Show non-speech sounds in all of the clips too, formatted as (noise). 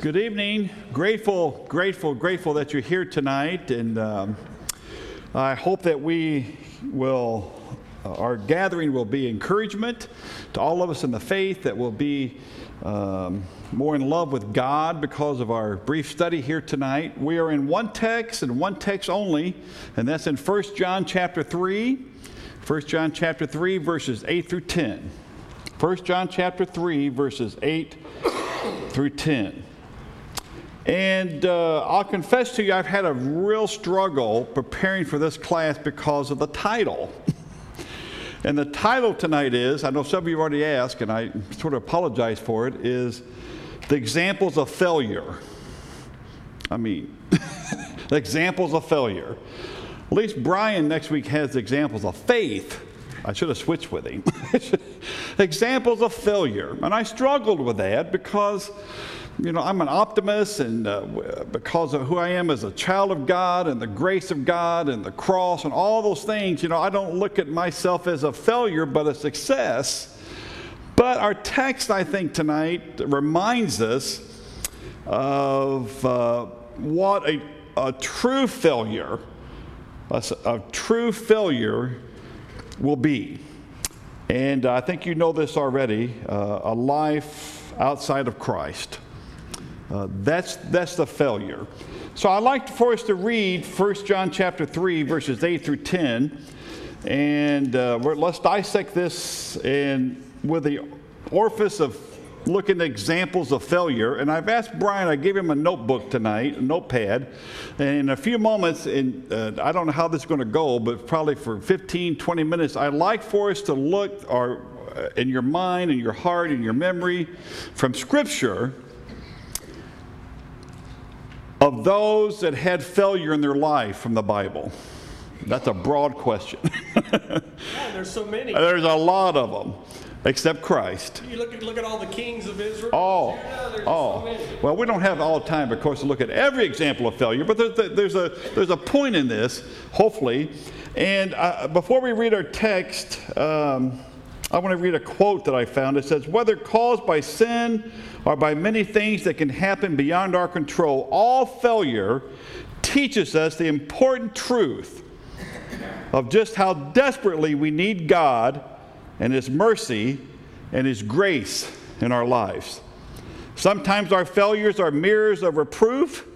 Good evening. Grateful, grateful, grateful that you're here tonight. And um, I hope that we will, uh, our gathering will be encouragement to all of us in the faith, that will be um, more in love with God because of our brief study here tonight. We are in one text and one text only, and that's in 1 John chapter 3. 1 John chapter 3, verses 8 through 10. 1 John chapter 3, verses 8 through 10. And uh, I'll confess to you, I've had a real struggle preparing for this class because of the title. and the title tonight is I know some of you already asked, and I sort of apologize for it is The Examples of Failure. I mean, (laughs) examples of failure. At least Brian next week has examples of faith. I should have switched with him. (laughs) examples of failure. And I struggled with that because you know, I'm an optimist, and uh, because of who I am as a child of God and the grace of God and the cross and all those things, you know, I don't look at myself as a failure but a success. But our text, I think, tonight reminds us of uh, what a, a true failure, a, a true failure will be. And I think you know this already uh, a life outside of Christ. Uh, that's, that's the failure. So I'd like for us to read 1 John chapter 3, verses 8 through 10. And uh, let's dissect this and with the orifice of looking at examples of failure. And I've asked Brian, I gave him a notebook tonight, a notepad. And in a few moments, and uh, I don't know how this is going to go, but probably for 15, 20 minutes, I'd like for us to look or, uh, in your mind and your heart and your memory from Scripture of those that had failure in their life from the Bible? That's a broad question. (laughs) yeah, there's so many. There's a lot of them, except Christ. You look at, look at all the kings of Israel. Oh, Judah, oh. So well, we don't have all the time, of course, to look at every example of failure, but there's, there's, a, there's a point in this, hopefully. And uh, before we read our text, um, I want to read a quote that I found. It says, Whether caused by sin or by many things that can happen beyond our control, all failure teaches us the important truth of just how desperately we need God and His mercy and His grace in our lives. Sometimes our failures are mirrors of reproof,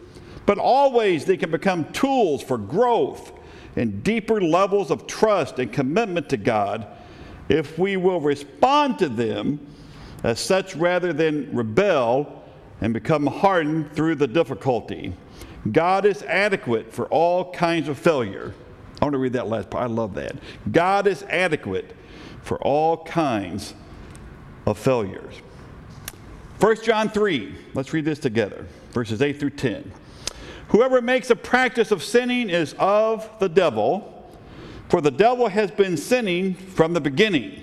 but always they can become tools for growth and deeper levels of trust and commitment to God if we will respond to them as such rather than rebel and become hardened through the difficulty. God is adequate for all kinds of failure. I want to read that last part. I love that. God is adequate for all kinds of failures. 1 John 3, let's read this together, verses 8 through 10. Whoever makes a practice of sinning is of the devil for the devil has been sinning from the beginning.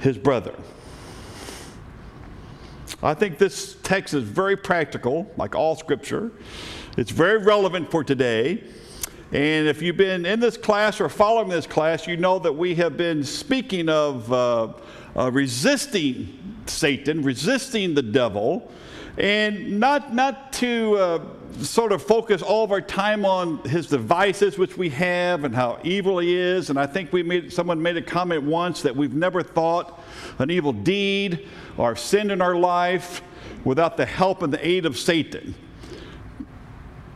his brother. I think this text is very practical, like all scripture. It's very relevant for today. And if you've been in this class or following this class, you know that we have been speaking of uh, uh, resisting Satan, resisting the devil, and not, not to. Uh, sort of focus all of our time on his devices, which we have, and how evil he is. And I think we made, someone made a comment once that we've never thought an evil deed or sin in our life without the help and the aid of Satan.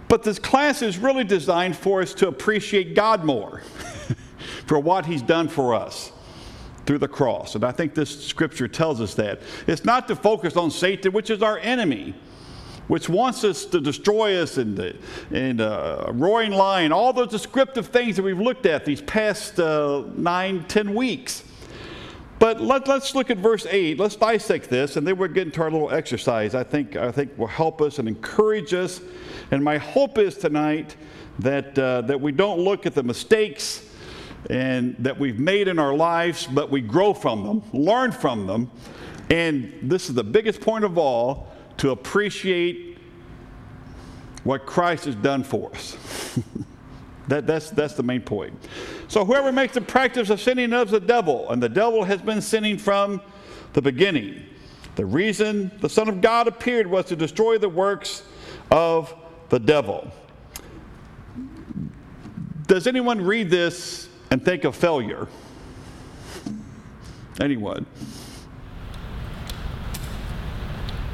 But this class is really designed for us to appreciate God more (laughs) for what he's done for us through the cross. And I think this scripture tells us that. It's not to focus on Satan, which is our enemy which wants us to destroy us and, and uh, a roaring lion, all those descriptive things that we've looked at these past uh, nine, ten weeks. But let, let's look at verse 8. Let's dissect this, and then we'll get into our little exercise. I think, I think will help us and encourage us. And my hope is tonight that, uh, that we don't look at the mistakes and that we've made in our lives, but we grow from them, learn from them. And this is the biggest point of all to appreciate what Christ has done for us. (laughs) that, that's, that's the main point. So, whoever makes the practice of sinning of the devil, and the devil has been sinning from the beginning. The reason the Son of God appeared was to destroy the works of the devil. Does anyone read this and think of failure? Anyone?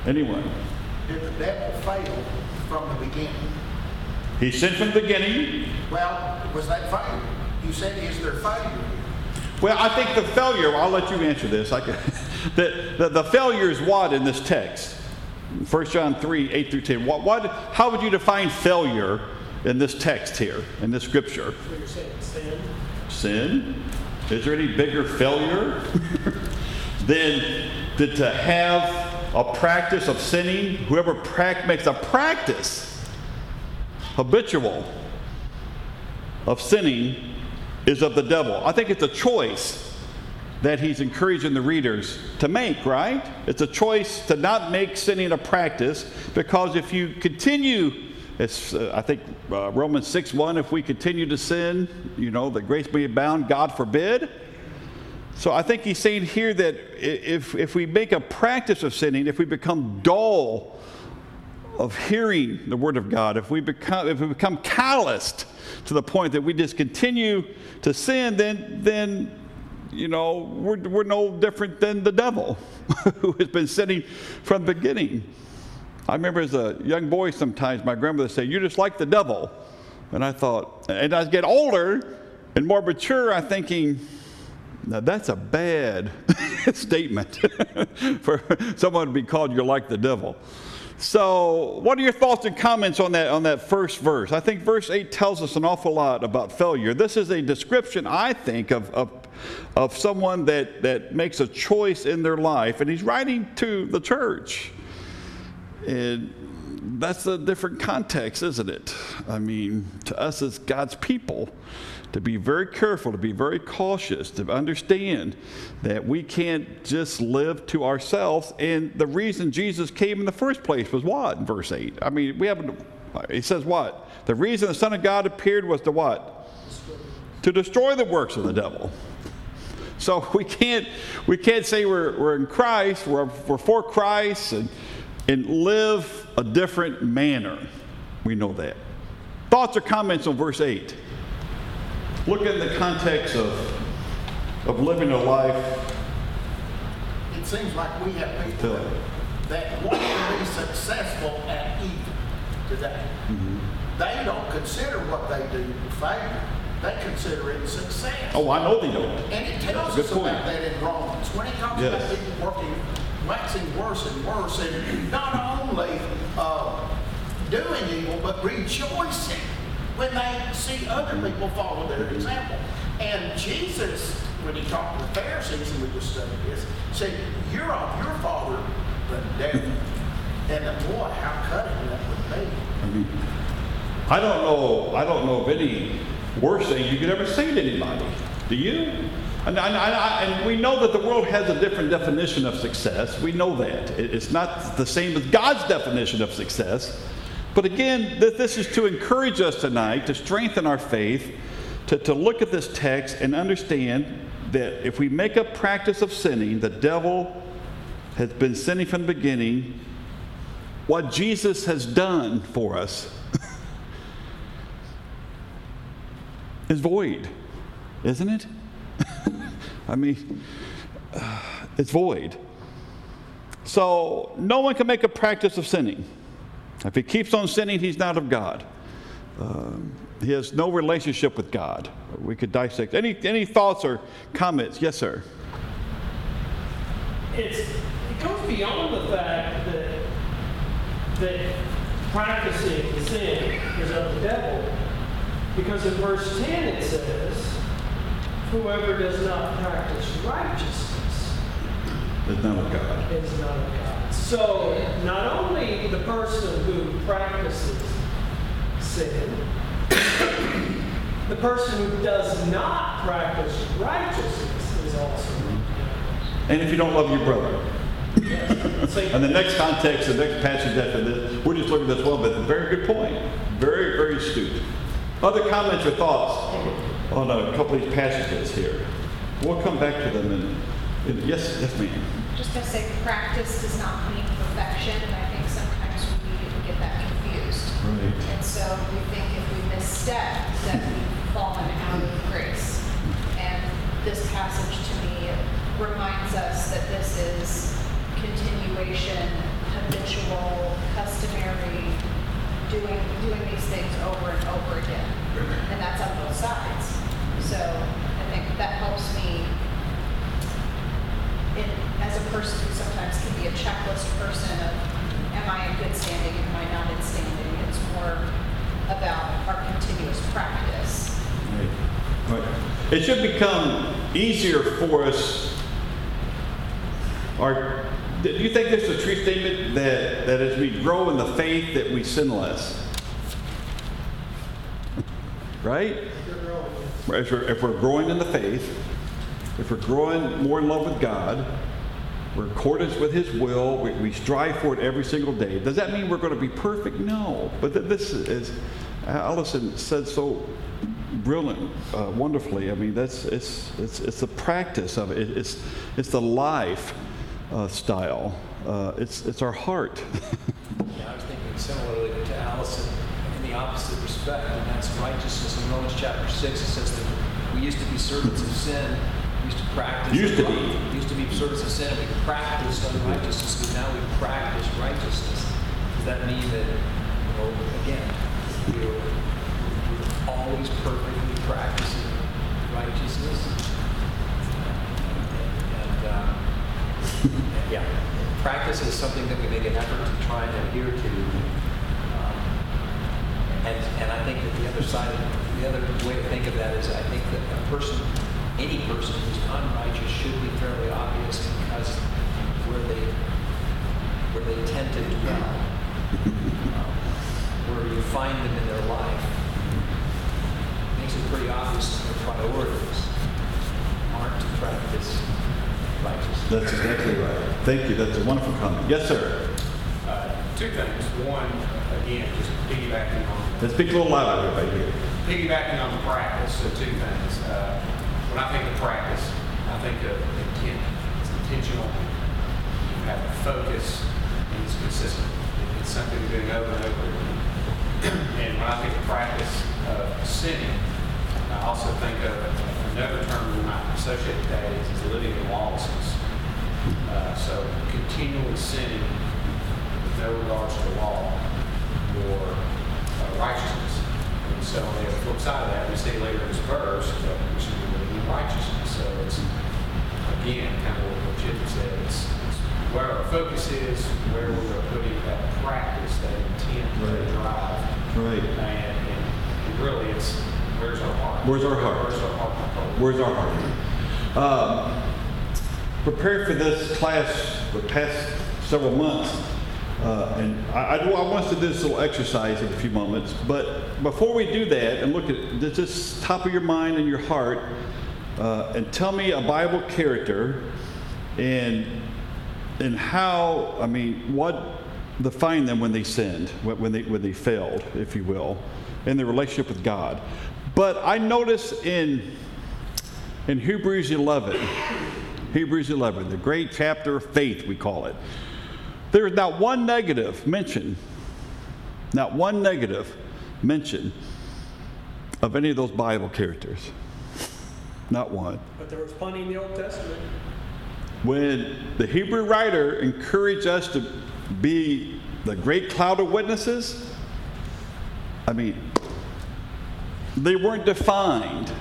Anyone? Did the devil fail from the beginning? He sinned from the beginning. Well, was that failure? You said, is there failure? Well, I think the failure, I'll let you answer this. I can, (laughs) the, the, the failure is what in this text? 1 John 3, 8 through 10. What, what, how would you define failure in this text here, in this scripture? So you're saying sin? Sin? Is there any bigger failure (laughs) than, than to have a practice of sinning? Whoever pra- makes a practice, habitual, of sinning is of the devil. I think it's a choice that he's encouraging the readers to make, right? It's a choice to not make sinning a practice because if you continue, it's, uh, I think uh, Romans 6 1, if we continue to sin, you know, that grace be abound, God forbid. So I think he's saying here that if, if we make a practice of sinning, if we become dull of hearing the word of God, if we become, if we become calloused to the point that we just continue to sin, then, then you know, we're, we're no different than the devil (laughs) who has been sinning from the beginning. I remember as a young boy sometimes my grandmother say, You're just like the devil. And I thought, and as I get older and more mature, I'm thinking, now that's a bad (laughs) statement (laughs) for someone to be called you're like the devil. So, what are your thoughts and comments on that on that first verse? I think verse 8 tells us an awful lot about failure. This is a description, I think, of, of, of someone that, that makes a choice in their life, and he's writing to the church. And that's a different context, isn't it? I mean, to us as God's people, to be very careful, to be very cautious, to understand that we can't just live to ourselves. And the reason Jesus came in the first place was what in verse 8? I mean, we haven't, he says what? The reason the Son of God appeared was to what? To destroy the works of the devil. So we can't, we can't say we're, we're in Christ, we're, we're for Christ, and, and live a different manner. We know that. Thoughts or comments on verse 8? Look in the context of, of living a life. It seems like we have people that want to be successful at evil today. Mm-hmm. They don't consider what they do failure. They consider it success. Oh, I know they don't. And it tells That's a good us point. about that in Romans. When it talks Yes. about people working, waxing worse and worse, and not only uh, doing evil, but rejoicing when they see other people follow their example. And Jesus, when he talked to the Pharisees, and we just studied this, said, You're of your father, the devil. And the boy, how cutting that would be. I don't know. I don't know of any worse thing you could ever say to anybody. Do you? And, and, we know that the world has a different definition of success. We know that it's not the same as God's definition of success. But again, th- this is to encourage us tonight to strengthen our faith, to, to look at this text and understand that if we make a practice of sinning, the devil has been sinning from the beginning. What Jesus has done for us (laughs) is void, isn't it? I mean, it's void. So no one can make a practice of sinning. If he keeps on sinning, he's not of God. Um, he has no relationship with God. We could dissect. Any, any thoughts or comments? Yes, sir. It's, it goes beyond the fact that, that practicing sin is of the devil. Because in verse 10 it says, whoever does not practice righteousness is none of God. is not of God. So not only the person who practices sin, the person who does not practice righteousness is also not of And if you don't love your brother. See, And the next context, the next passage after this, we're just looking at this one, but very good point. Very, very astute. Other comments or thoughts on a couple of these passages here? We'll come back to them in, in yes, yes, ma'am. Just gonna say, practice does not mean perfection, and I think sometimes we get that confused. Right. And so we think if we misstep, that we've fallen out of grace. And this passage to me reminds us that this is continuation, habitual, customary, doing, doing these things over and over again. And that's on both sides. So I think that helps me in, as a person who sometimes can be a checklist person of, am I in good standing, and am I not in standing? It's more about our continuous practice. Right. Right. It should become easier for us. Or, do you think there's a true statement that, that as we grow in the faith that we sin less? right? you're growing. If we're, if we're growing in the faith, if we're growing more in love with God, we're in accordance with His will, we, we strive for it every single day. Does that mean we're going to be perfect? No. But th- this is, Allison said so brilliant, uh, wonderfully. I mean, that's it's it's it's the practice of it. It's it's the life uh, style. Uh, it's it's our heart. (laughs) Yeah, I was thinking similarly to Allison the opposite respect, and that's righteousness. In Romans chapter 6, it says that we used to be servants of sin, we used to practice. Used to be. Used to be servants of sin, and we practiced unrighteousness, but now we practice righteousness. Does that mean that, you know, again, we're, we're always perfectly practicing righteousness? And, uh, (laughs) yeah, practice is something that we make an effort to try and adhere to. And, and I think that the other side, of the other way to think of that is I think that a person, any person who's unrighteous should be fairly obvious because where they, where they tend to dwell, um, (laughs) where you find them in their life, makes it pretty obvious that their priorities aren't to practice righteousness. that's exactly right. Thank you. That's a wonderful comment. Yes, sir. Uh, Two things. One, again, just piggybacking on, Let's speak a little louder, everybody here. piggybacking on the practice, so two things. Uh, When I think of practice, I think of intent. It's intentional. You have a focus, and it's consistent. It's something you're doing over and over again. (clears throat) And when I think of practice of sinning, I also think of another term we might associate with that is, is living in lawlessness. Uh, So continually sinning with no regards to the law or righteousness. And so on the flip side of that, we see later in this verse that we should be living in righteousness. So it's, again, kind of what Chip said, it's, it's where our focus is, where we're putting that practice, that intent, Right. that drive. Right. And, and and really, it's, where's our heart? Where's our heart? Where's our heart? Where's our heart? Um, prepared for this class the past several months, uh, and I, I, I want us to do this little exercise in a few moments. But before we do that, and look at this, top of your mind and your heart, uh, and tell me a Bible character, and and how I mean what defined them when they sinned, when they when they failed, if you will, in their relationship with God. But I notice in in Hebrews 11, Hebrews 11, the great chapter of faith, we call it, there is not one negative mention, not one negative mention of any of those Bible characters. Not one. But there was plenty in the Old Testament. When the Hebrew writer encouraged us to be the great cloud of witnesses, I mean, they weren't defined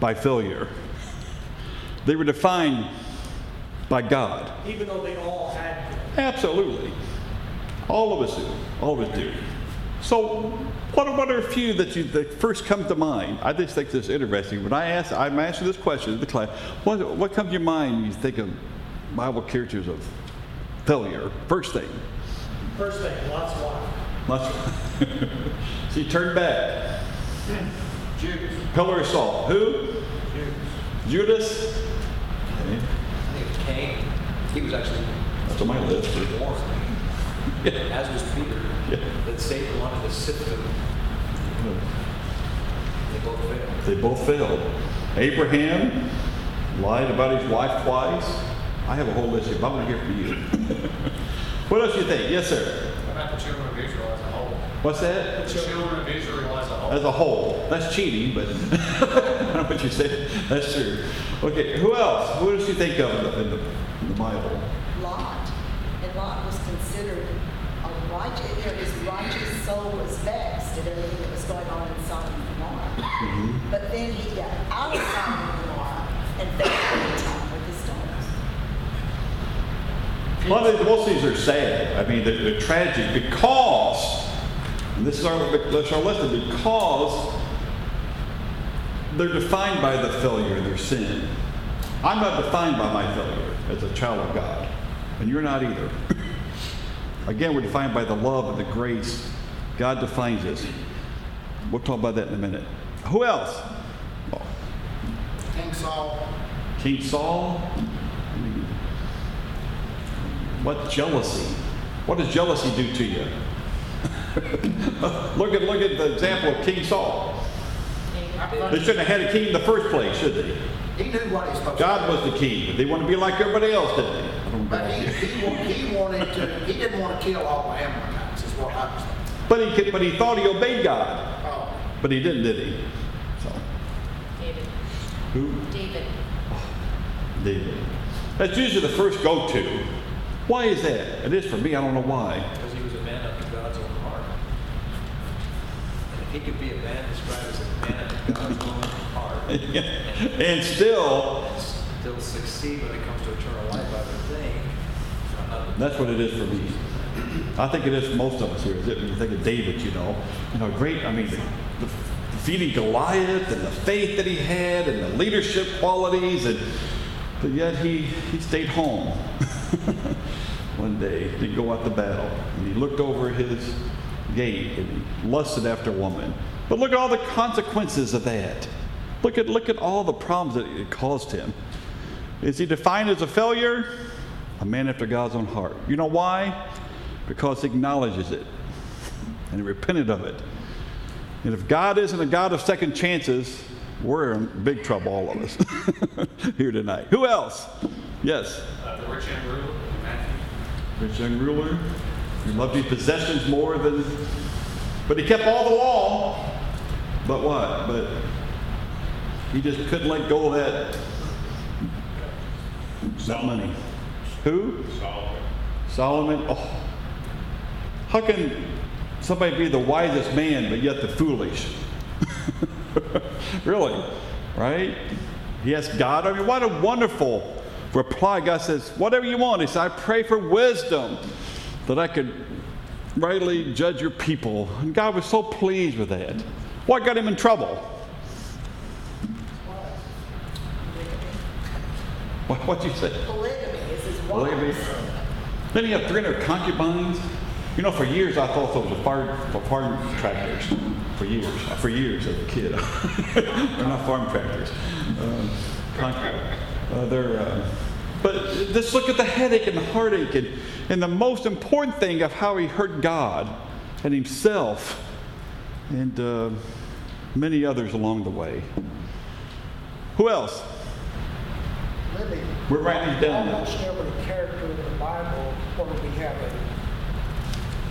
by failure. They were defined by God. Even though they all had. Absolutely. All of us do. All of us do. So, what, what are a few that you that first come to mind? I just think this is interesting. When I ask, I'm asking this question in the class. What, what comes to your mind when you think of Bible characters of failure? First thing. First thing, lots of water. Let's see, (laughs) turn back. (clears throat) Judas. Pillar of salt. Who? Judas. Okay, I think it's Cain. He was actually That's on my list. born, as was Peter. Yeah. But Satan wanted to sift them. Hmm. They both failed. They both failed. Abraham lied about his wife twice. I have a whole list here, but I want to hear from you. (laughs) what else do you think? Yes, sir. What about the children of Israel as a whole? What's that? The children of Israel as a whole. As a whole. That's cheating, but (laughs) I don't know what you said. That's true. Okay, who else? Who else do you think of in the, in the, in the Bible? Lot, and Lot was considered a righteous, you know, his righteous soul was vexed at everything that was going on in Sodom and Gomorrah. But then he got out of Sodom and Gomorrah and fell time with his daughters. A lot of these, these are sad. I mean, they're, they're tragic because, and this is our, this is our lesson, because they're defined by the failure of their sin. I'm not defined by my failure as a child of God, and you're not either. Again, we're defined by the love and the grace. God defines us. We'll talk about that in a minute. Who else? Oh, King Saul. King Saul. What jealousy? What does jealousy do to you? (laughs) look at look at the example of King Saul. They shouldn't have had a king in the first place, should they? He knew what he's supposed to God was the king, but they want to be like everybody else, didn't they? I don't do. But he, he, he wanted to, he didn't want to kill all the Amalekites, is what I was thinking. But he but he thought he obeyed God, Oh, but he didn't, did he? So David. who? David. Oh, David. That's usually the first go-to. Why is that? It is for me. I don't know why. Because he was a man after God's own heart. And if he could be a man described as a man after God's own heart, (laughs) and still, still succeed when it comes to eternal life, I would think. I'm That's what it is for me. I think it is for most of us here. When you think of David, you know, you know, great. I mean, the, the defeating Goliath and the faith that he had and the leadership qualities, and but yet he he stayed home (laughs) one day. Didn't go out to battle, and he looked over his gate and he lusted after woman. But look at all the consequences of that. Look at look at all the problems that it caused him. Is he defined as a failure? A man after God's own heart. You know why? Because he acknowledges it and he repented of it. And if God isn't a God of second chances, we're in big trouble, all of us, (laughs) here tonight. Who else? Yes. Uh, the rich young ruler Matthew. Rich young ruler. He loved his possessions more than. But he kept all the law. But what? But he just couldn't let go of that. That money. Who? Solomon. Solomon. Oh. How can somebody be the wisest man but yet the foolish? (laughs) really? Right? He asked God. I mean, what a wonderful reply. God says, whatever you want. He said, I pray for wisdom that I could rightly judge your people. And God was so pleased with that. What got him in trouble? What, what'd you say? Polygamy is his wife. Polygamy. Then he had 300 concubines. You know, for years I thought those were farm, for farm tractors. For years, for years as a kid. (laughs) they're not farm tractors. Um, concu- uh, they're. Uh, but just look at the headache and the heartache, and, and the most important thing of how he hurt God and himself, and uh, many others along the way. Who else? Libby. We're writing these down now. Almost every character in the Bible where we have a,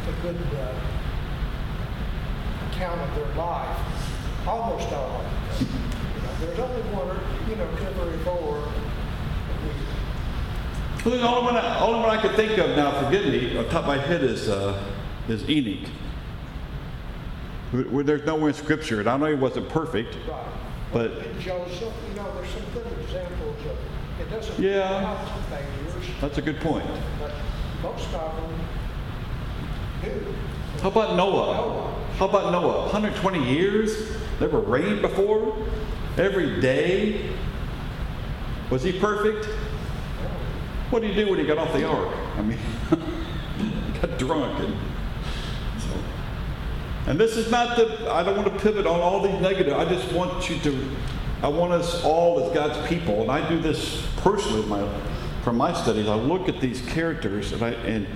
a good uh, account of their life, almost all of them. You know, there's only one, you know, two or four. Well, the only one, I, only one I could think of now, forgive me, on top of my head is, uh, is Enoch. Where- where there's nowhere in Scripture, and I know he wasn't perfect, Right. But- Joseph, you know, there's some good examples of, it doesn't. Yeah. Failures, that's a good point. but most of them do. How about Noah? How about Noah? 120 years? Never rained before? Every day? Was he perfect? What did he do when he got off the ark? I mean, he (laughs) got drunk and so. And this is not the, I don't want to pivot on all these negative. I just want you to, I want us all as God's people, and I do this personally my, from my studies. I look at these characters and I, and,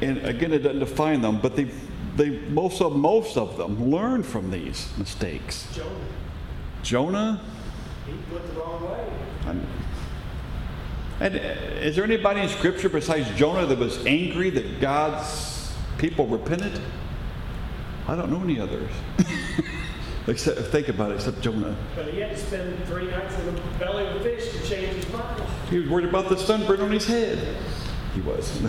and again, it doesn't define them, but they, they, most of, most of them learn from these mistakes. Jonah, Jonah, he went the wrong way. I'm- and uh, is there anybody in Scripture besides Jonah that was angry that God's people repented? I don't know any others. (laughs) except think about it, except Jonah. Uh, but he had to spend three nights in the belly of a fish to change his mind. He was worried about the sunburn on his head. He was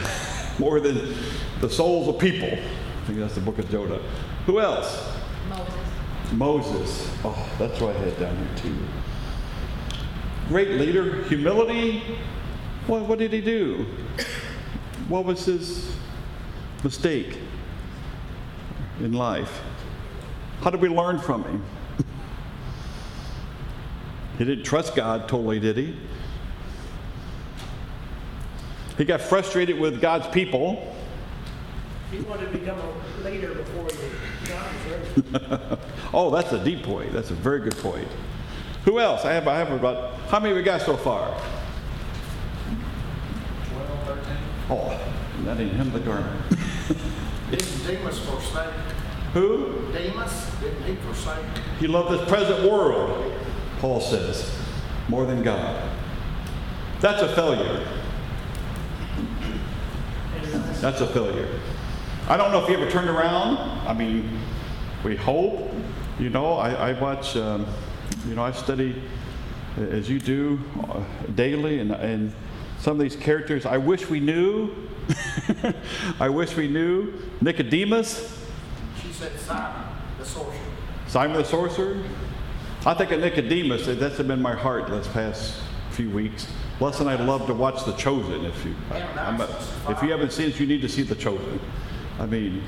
(laughs) more than the souls of people. I think that's the book of Jonah. Who else? Moses. Moses. Oh, that's what I had down here too. Great leader, humility. What, what did he do? What was his mistake in life? How did we learn from him? He didn't trust God totally, did he? He got frustrated with God's people. He wanted to become a leader before he got was ready. Oh, that's a deep point. That's a very good point. Who else? I have, I have about, how many we got so far? 12, 13? Oh, that ain't him, the garment. Didn't Demas forsake? Who? Demas, he loved this present world, Paul says, more than God. That's a failure. That's a failure. I don't know if he ever turned around. I mean, we hope. You know, I, I watch, um, you know, I study uh, as you do uh, daily, and, and some of these characters, I wish we knew. (laughs) I wish we knew. Nicodemus, said Simon, the sorcerer. Simon the sorcerer. I think of Nicodemus. That's been my heart this past few weeks. Less than I'd love to watch The Chosen. If you, I, I'm a- if you haven't seen it, you need to see The Chosen. I mean,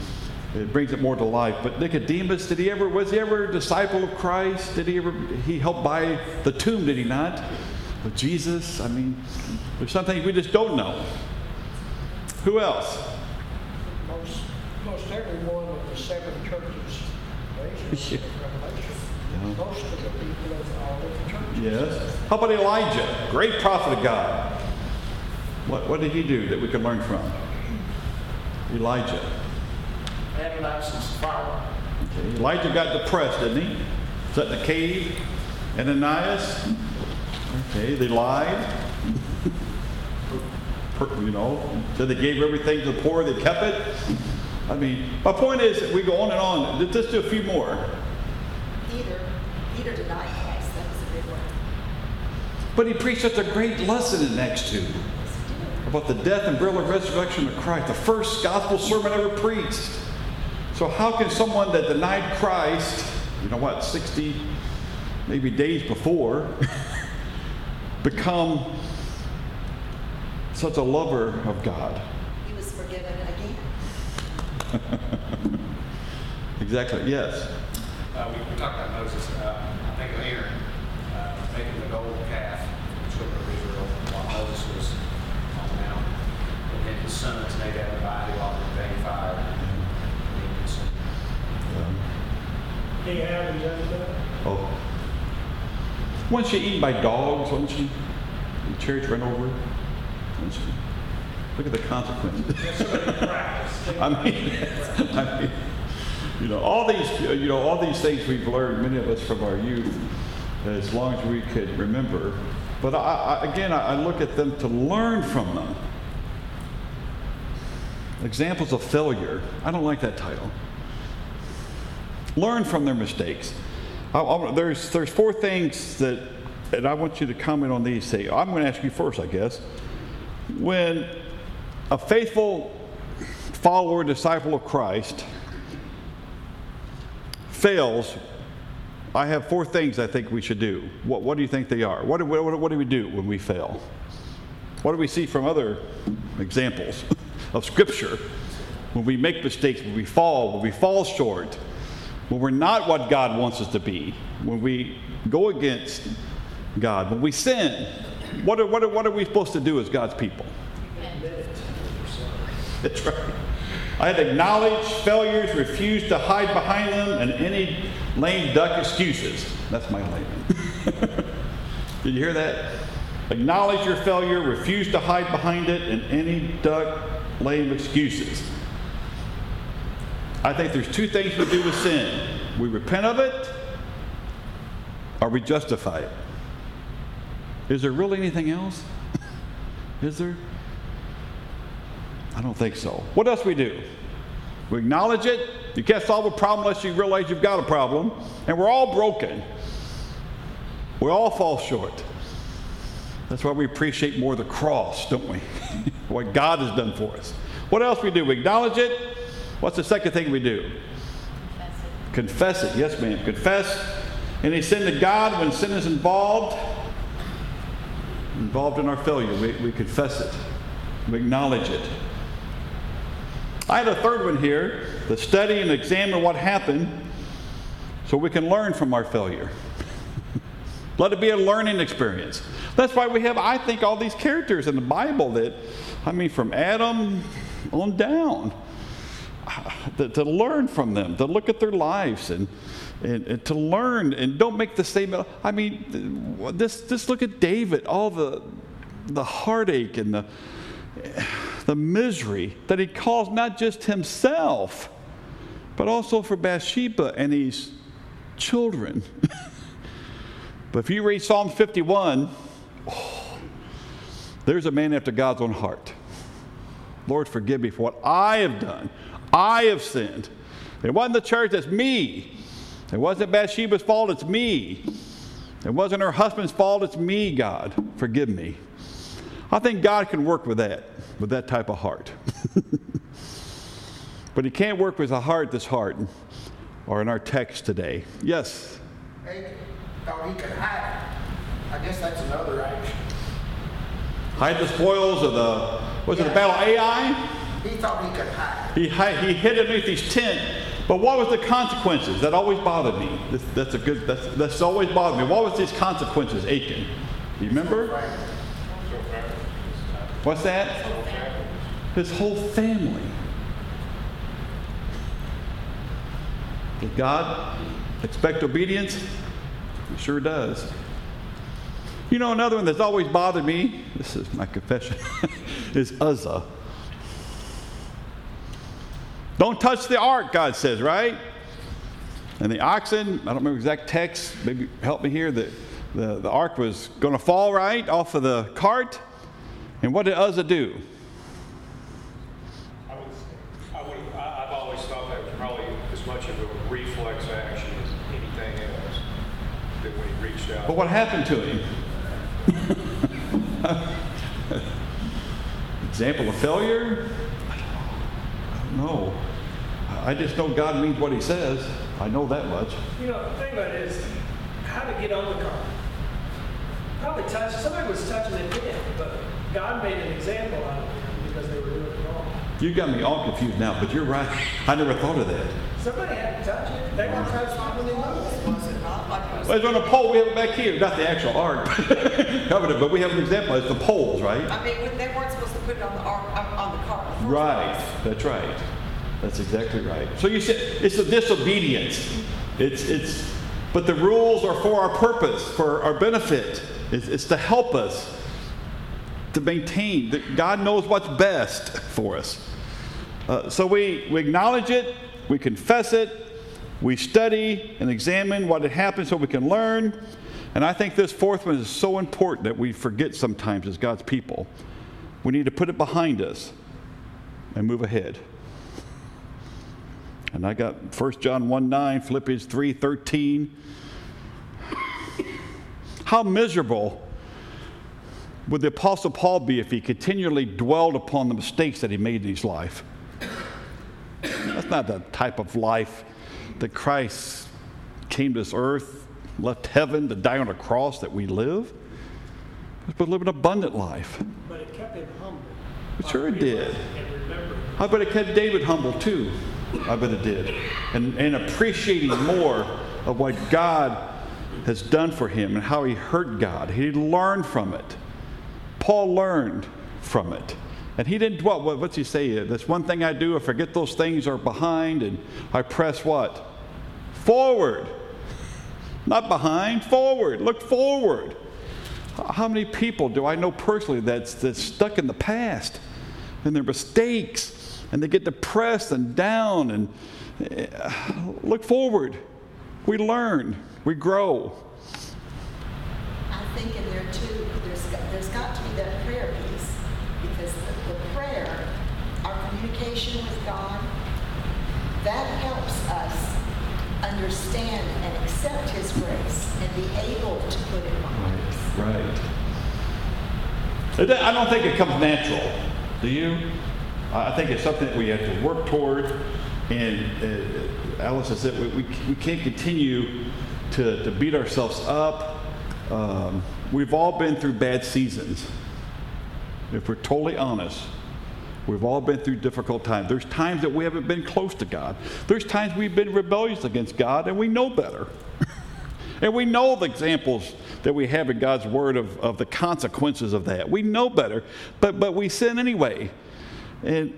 it brings it more to life. But Nicodemus, did he ever? Was he ever a disciple of Christ? Did he ever? He helped buy the tomb, did he not? With Jesus. I mean, there's some things we just don't know. Who else? Most, most every one of the seven churches, basically, of Revelation, most of the people of all of the churches. Yes. How about Elijah? Great prophet of God. What, what did he do that we can learn from? Elijah. Ananias and Sapphira. Okay. Elijah got depressed, didn't he? Sat in the cave. And Ananias. Okay, they lied. (laughs) You know, said they gave everything to the poor, they kept it. I mean, my point is, that we go on and on. Let's do a few more. Peter, Peter denied Christ, that was a big one. But he preached such a great lesson in Acts 2 about the death and burial and resurrection of Christ, the first gospel sermon ever preached. So, how can someone that denied Christ, you know what, 60 maybe days before, (laughs) become such a lover of God? He was forgiven again. (laughs) Exactly, yes. Uh, we, we talked about Moses. Uh, I think of Aaron uh, making the golden calf, the children of Israel, while Moses was on the mount. And then his sons, Nadab and Abihu, offered vain fire. And he consumed. He had and Jezebel. Oh. Wasn't she eaten by dogs, wasn't she? The church ran over her. Wasn't she? Look at the consequences. (laughs) I mean, I mean, you know, all these, you know, all these things we've learned, many of us from our youth, as long as we could remember. But I, I, again, I, look at them to learn from them. Examples of failure. I don't like that title. Learn from their mistakes. I, there's, there's four things that, and I want you to comment on these. Say, I'm going to ask you first, I guess. When a faithful follower, disciple of Christ fails, I have four things I think we should do. What, what do you think they are? What do, what, what do we do when we fail? What do we see from other examples (laughs) of Scripture? When we make mistakes, when we fall, when we fall short, when we're not what God wants us to be, when we go against God, when we sin. what are, what are, what are we supposed to do as God's people? (laughs) That's right. I had to acknowledge failures, refuse to hide behind them, and any lame duck excuses. That's my layman. (laughs) Did you hear that? Acknowledge your failure, refuse to hide behind it, and any duck lame excuses. I think there's two things we do with sin we repent of it, or we justify it. Is there really anything else? (laughs) Is there? I don't think so. What else we do? We acknowledge it. You can't solve a problem unless you realize you've got a problem. And we're all broken. We all fall short. That's why we appreciate more the cross, don't we? (laughs) what God has done for us. What else we do? We acknowledge it. What's the second thing we do? Confess it. Yes, ma'am. Confess any sin to God when sin is involved. Involved in our failure. We, we confess it. We acknowledge it. I had a third one here to study and examine what happened so we can learn from our failure. (laughs) Let it be a learning experience. That's why we have, I think, all these characters in the Bible that, I mean, from Adam on down, (sighs) to, to learn from them, to look at their lives and, and, and, to learn and don't make the same. I mean, this, just look at David, all the, the heartache and the, the misery that he caused not just himself, but also for Bathsheba and his children. (laughs) but if you read Psalm 51, oh, there's a man after God's own heart. Lord, forgive me for what I have done. I have sinned. It wasn't the church, it's me. It wasn't Bathsheba's fault, it's me. It wasn't her husband's fault, it's me, God. Forgive me. I think God can work with that with that type of heart. (laughs) but he can't work with a heart that's hardened, or in our text today. Yes? He thought he could hide. I guess that's another action. Hide the spoils of the, was yeah. it the battle Ai? He thought he could hide. He, he hid underneath his tent. But what was the consequences? That always bothered me. That's, that's a good. That's, that's always bothered me. What was these consequences, Achan? Do you remember? What's that? His whole family. Did God expect obedience? He sure does. You know, another one that's always bothered me, this is my confession, (laughs) is Uzzah. Don't touch the ark, God says, right? And the oxen, I don't remember exact text, maybe help me here, the, the, the ark was going to fall right off of the cart. And what did Uzzah do? I would, I would, I, have always thought that was probably as much of a reflex action as anything else. That when he reached out. But what happened to him? Example of failure? I don't know. I just know God means what He says. I know that much. You know, the thing about it is how to get on the car. Probably touch. Somebody was touching it in, but God made an example out of them because they were doing it wrong. You got me all confused now, but you're right. I never thought of that. Somebody had to touch it. They weren't touched when they moved. Was it not like well, it's on a pole. We have it back here. Not the actual ark (laughs) covered it, but we have an example. It's the poles, right? I mean, they weren't supposed to put it on the ark on the cart. Right. That's right. That's exactly right. So you said it's a disobedience. It's it's, but the rules are for our purpose, for our benefit. It's, it's to help us to maintain that God knows what's best for us. Uh, so we, we acknowledge it, we confess it, we study and examine what had happened so we can learn. And I think this fourth one is so important that we forget sometimes as God's people. We need to put it behind us and move ahead. And I got 1 John 1 9, Philippians 3 13. How miserable would the Apostle Paul be if he continually dwelled upon the mistakes that he made in his life? That's not the type of life that Christ came to this earth, left heaven to die on a cross that we live. But live an abundant life. But it kept him humble. Sure it did. I bet it kept David humble too. I bet it did. And, and appreciating more of what God has done for him and how he hurt God. He learned from it. Paul learned from it. And he didn't dwell, what, what's he say? That's one thing I do, I forget those things are behind, and I press what? Forward. Not behind, forward. Look forward. How many people do I know personally that's, that's stuck in the past and their mistakes, and they get depressed and down and uh, look forward. We learn, we grow. I think in there too, there's, got- there's got to be that prayer piece, because the, the prayer, our communication with God, that helps us understand and accept His grace and be able to put it behind us. Right. I don't think it comes natural. Do you? I think it's something that we have to work toward. And uh, Alice has said we, we, we can't continue to, to beat ourselves up. Um, we've all been through bad seasons. If we're totally honest, we've all been through difficult times. There's times that we haven't been close to God. There's times we've been rebellious against God, and we know better. (laughs) and we know the examples that we have in God's Word of, of the consequences of that. We know better, but, but we sin anyway. And,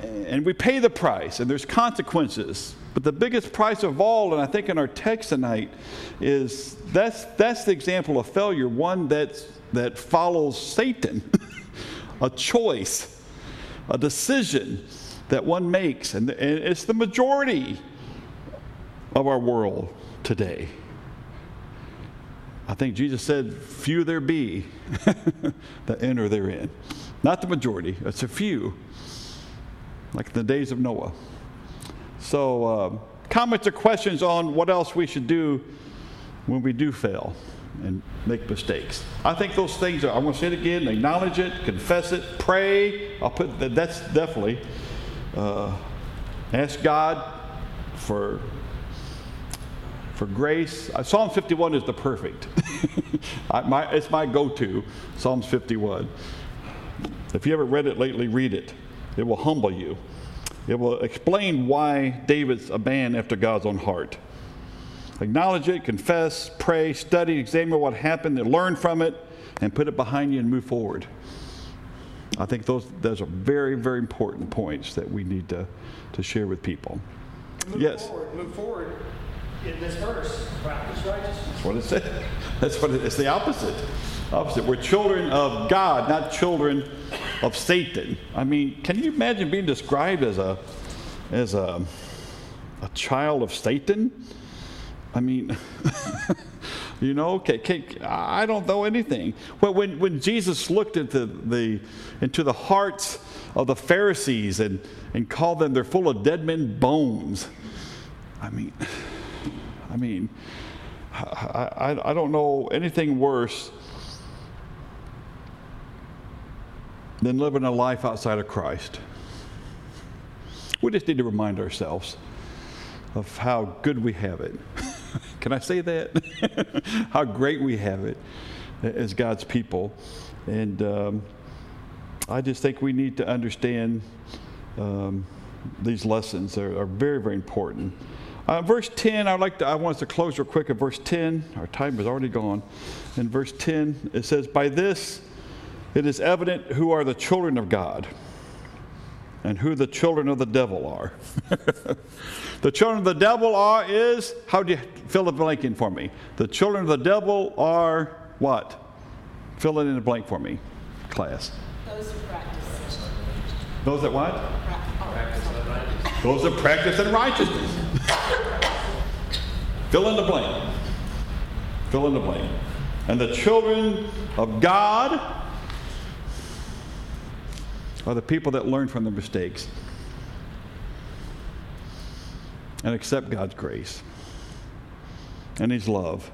and we pay the price, and there's consequences. But the biggest price of all, and I think in our text tonight, is that's, that's the example of failure, one that's, that follows Satan, (laughs) a choice, a decision that one makes. And, it's the majority of our world today. I think Jesus said, Few there be (laughs) that enter therein. Not the majority, it's a few, like in the days of Noah. So, uh, comments or questions on what else we should do when we do fail and make mistakes. I think those things are, I'm going to say it again, acknowledge it, confess it, pray. I'll put that, that's definitely. Uh, ask God for for grace. Uh, Psalm 51 is the perfect. (laughs) I, my, it's my go-to, Psalms 51. If you haven't read it lately, read it. It will humble you. It will explain why David's a man after God's own heart. Acknowledge it, confess, pray, study, examine what happened, and learn from it, and put it behind you and move forward. I think those, those are very, very important points that we need to, to share with people. Move Yes. forward, move forward in this verse, practice righteousness. That's what it said. (laughs) That's what it, it's the opposite. Opposite. We're children of God, not children of Satan. I mean, can you imagine being described as a as a a child of Satan? I mean, (laughs) you know, okay, I don't know anything. Well, when when Jesus looked into the into the hearts of the Pharisees and and called them they're full of dead men bones. I mean, (sighs) I mean, I, I, I don't know anything worse than living a life outside of Christ. We just need to remind ourselves of how good we have it. (laughs) Can I say that? (laughs) how great we have it as God's people. And um, I just think we need to understand um, these lessons are, are very, very important. Uh, verse 10, I'd like to, I want us to close real quick at verse 10. Our time is already gone. In verse 10, it says, By this it is evident who are the children of God and who the children of the devil are. (laughs) the children of the devil are is, how do you fill the blank in for me? The children of the devil are what? Fill it in the blank for me, class. Those who practice. Those that what? pra- oh, Those that practice in righteousness. (laughs) Fill in the blank. Fill in the blank. And the children of God are the people that learn from their mistakes and accept God's grace and His love.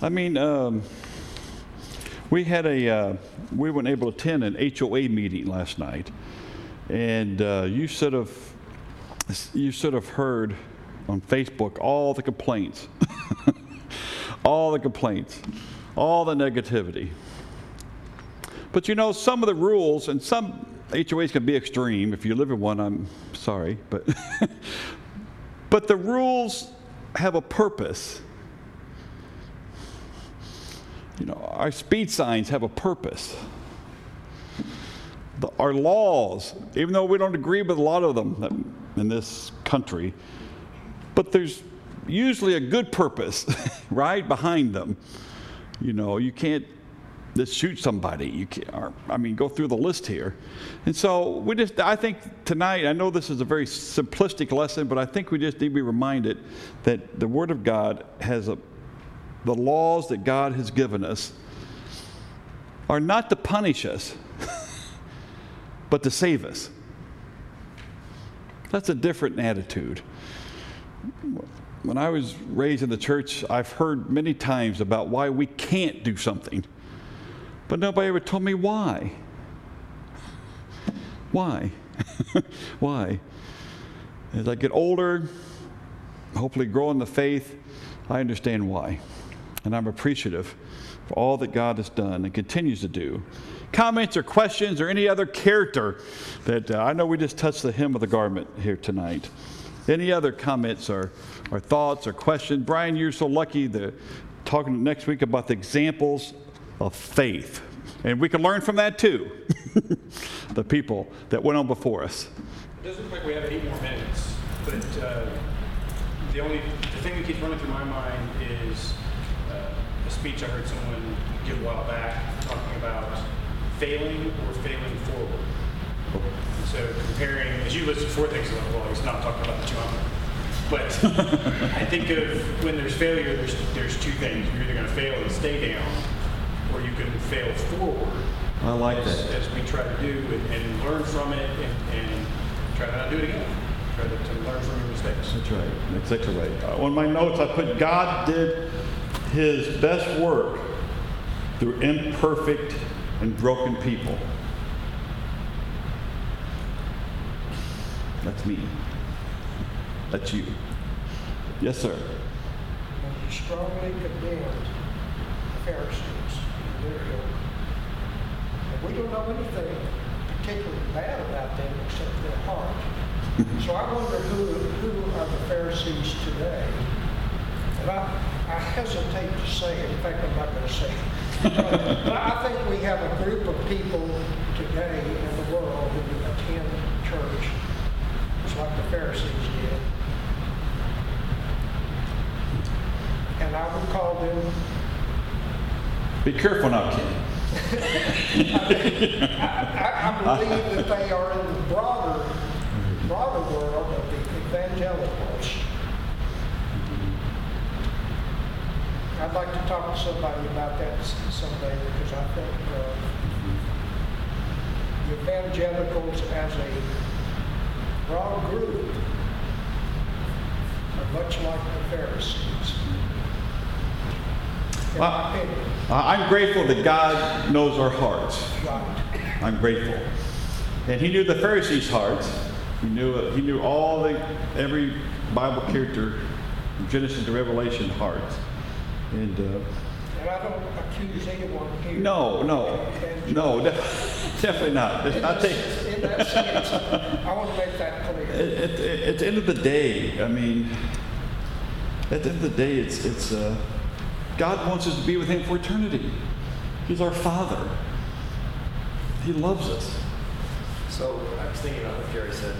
I mean, um, we had a, uh, we weren't able to attend an HOA meeting last night, and uh, you should have, you should have heard on Facebook all the complaints, (laughs) all the complaints, all the negativity. But you know, some of the rules and some HOAs can be extreme. If you live in one, I'm sorry, but (laughs) but the rules have a purpose. You know, our speed signs have a purpose. The, our laws, even though we don't agree with a lot of them in this country, but there's usually a good purpose, (laughs) right, behind them. You know, you can't just shoot somebody. You can't, or, I mean, go through the list here. And so we just, I think tonight, I know this is a very simplistic lesson, but I think we just need to be reminded that the Word of God has a, the laws that God has given us are not to punish us, (laughs) but to save us. That's a different attitude. When I was raised in the church, I've heard many times about why we can't do something, but nobody ever told me why. Why? (laughs) why? As I get older, hopefully grow in the faith, I understand why. And I'm appreciative for all that God has done and continues to do. Comments or questions or any other character that uh, I know we just touched the hem of the garment here tonight. Any other comments or, or thoughts or questions? Brian, you're so lucky to talking next week about the examples of faith. And we can learn from that too. (laughs) the people that went on before us. It doesn't look like we have eight more minutes, but uh, the only the thing that keeps running through my mind is uh, a speech I heard someone give a while back talking about failing or failing forward. And so comparing, as you listed four things, well, he's not talking about the jump. But (laughs) I think of when there's failure, there's, there's two things. You're either going to fail and stay down, or you can fail forward. I like as, that. As we try to do and, and learn from it and, and try to not do it again. Try to, to learn from your mistakes. That's right. That's exactly right. Uh, on my notes, I put God did his best work through imperfect and broken people. That's me. That's you. Yes, sir. And he strongly condemned the Pharisees and we don't know anything particularly bad about them except their heart. (laughs) so I wonder who, who are the Pharisees today? And I, I hesitate to say it. In fact, I'm not going to say it. but I think we have a group of people today in the world who attend church just like the Pharisees did. And I would call them Be careful now, Ken. I, I believe that they are in the broader, broader world of the evangelicals. I'd like to talk to somebody about that someday because I think uh, the evangelicals as a broad group are much like the Pharisees. Well, I- I'm grateful that God knows our hearts. I'm grateful. And he knew the Pharisees' hearts. He knew he knew all the every Bible character from Genesis to Revelation hearts. And uh, And I don't accuse anyone here. no, no, no, de- definitely not. It's In not that, take- in that sense, I want to make that at, at, at the end of the day, I mean, at the end of the day, it's it's uh, God wants us to be with Him for eternity. He's our Father. He loves us. So I was thinking about what Jerry said.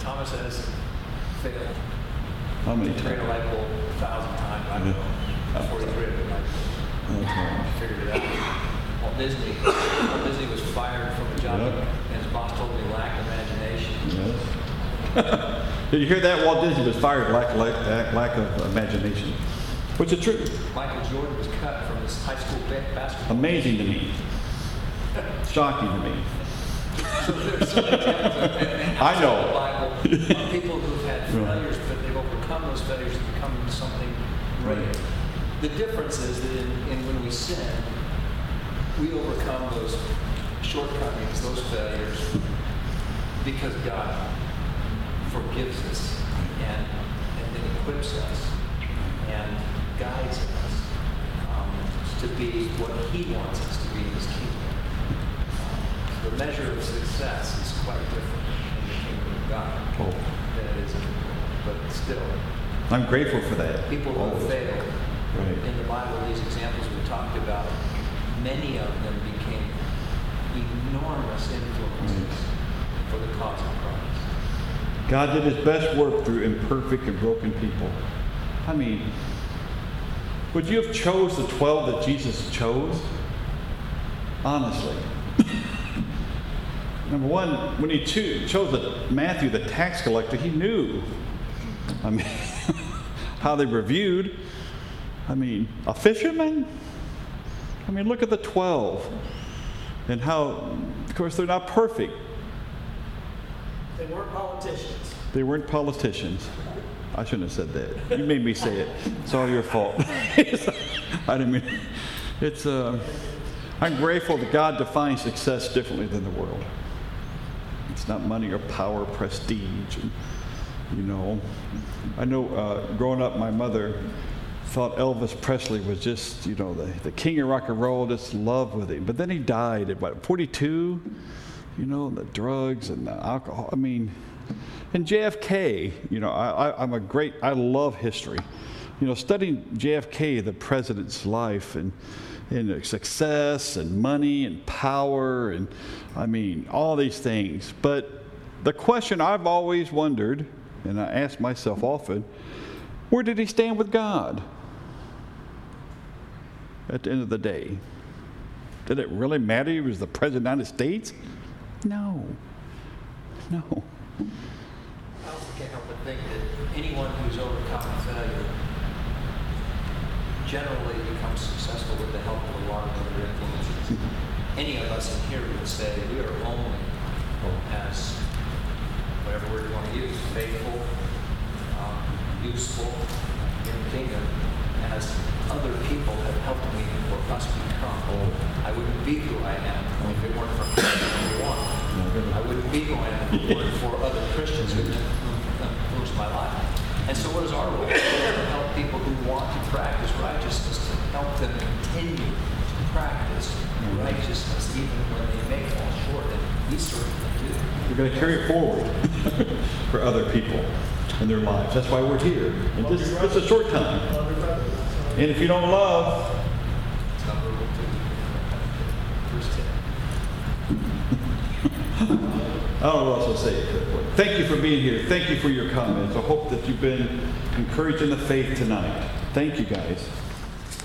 Thomas has failed. How many He created a times? light bulb a thousand times. I don't know. Before he created the light bulb. That's right. figured it out. Walt Disney, Walt Disney was fired from a job, Yep. and his boss told him he lacked imagination. Yes. (laughs) Did you hear that? Walt Disney was fired lack, lack, lack of imagination. Which the truth? Michael Jordan was cut from his high school ba- basketball. Amazing to me. Shocking to me. So there's some examples of, and, and (laughs) I know. the Bible, of people who've had (laughs) failures, but they've overcome those failures and become something great. Right. The difference is that in, in when we sin, we overcome those shortcomings, those failures, because God forgives us and, and then equips us and guides us um, to be what He wants us to be in His kingdom. The measure of success is quite different in the kingdom of God Oh. than it is in the world. But still, I'm grateful for that. people who Always. failed Right. in the Bible, these examples we talked about, many of them became enormous influences for the cause of Christ. God did his best work through imperfect and broken people. I mean, would you have chose the 12 that Jesus chose? Honestly. (laughs) Number one, when he cho- chose the, Matthew, the tax collector, he knew. I mean, (laughs) how they were viewed. I mean, a fisherman? I mean, look at the 12 and how, of course, they're not perfect. They weren't politicians. They weren't politicians. I shouldn't have said that. You made me say it. It's all your fault. (laughs) I didn't mean. It's. Uh, I'm grateful that God defines success differently than the world. It's not money or power, prestige, and you know. I know. Uh, growing up, my mother thought Elvis Presley was just, you know, the, the king of rock and roll, just loved with him. But then he died at what, 42? You know, the drugs and the alcohol. I mean, and JFK, you know, I, I'm a great, I love history. You know, studying JFK, the president's life, and, and success, and money, and power, and I mean, all these things. But the question I've always wondered, and I ask myself often, where did he stand with God at the end of the day? Did it really matter he was the president of the United States? No. No. I also can't help but think that anyone who's overcome failure generally becomes successful with the help of a lot of other influences. Any of us in here would say we are only as, whatever word you want to use, faithful, um, useful in the kingdom as other people have helped me or us become. I wouldn't be who I am if it weren't for (laughs) number one. I wouldn't be who I am if it weren't for other Christians who influenced my life. And so what is our role? To help people who want to practice righteousness, to help them continue to practice righteousness even when they may fall short, and we certainly do. We're going to carry it forward (laughs) for other people in their lives. That's why we're here. And this, this is a short time. And if you don't love, It's number two. Verse 10. (laughs) I don't know what else to say. Thank you for being here. Thank you for your comments. I hope that you've been encouraged in the faith tonight. Thank you, guys.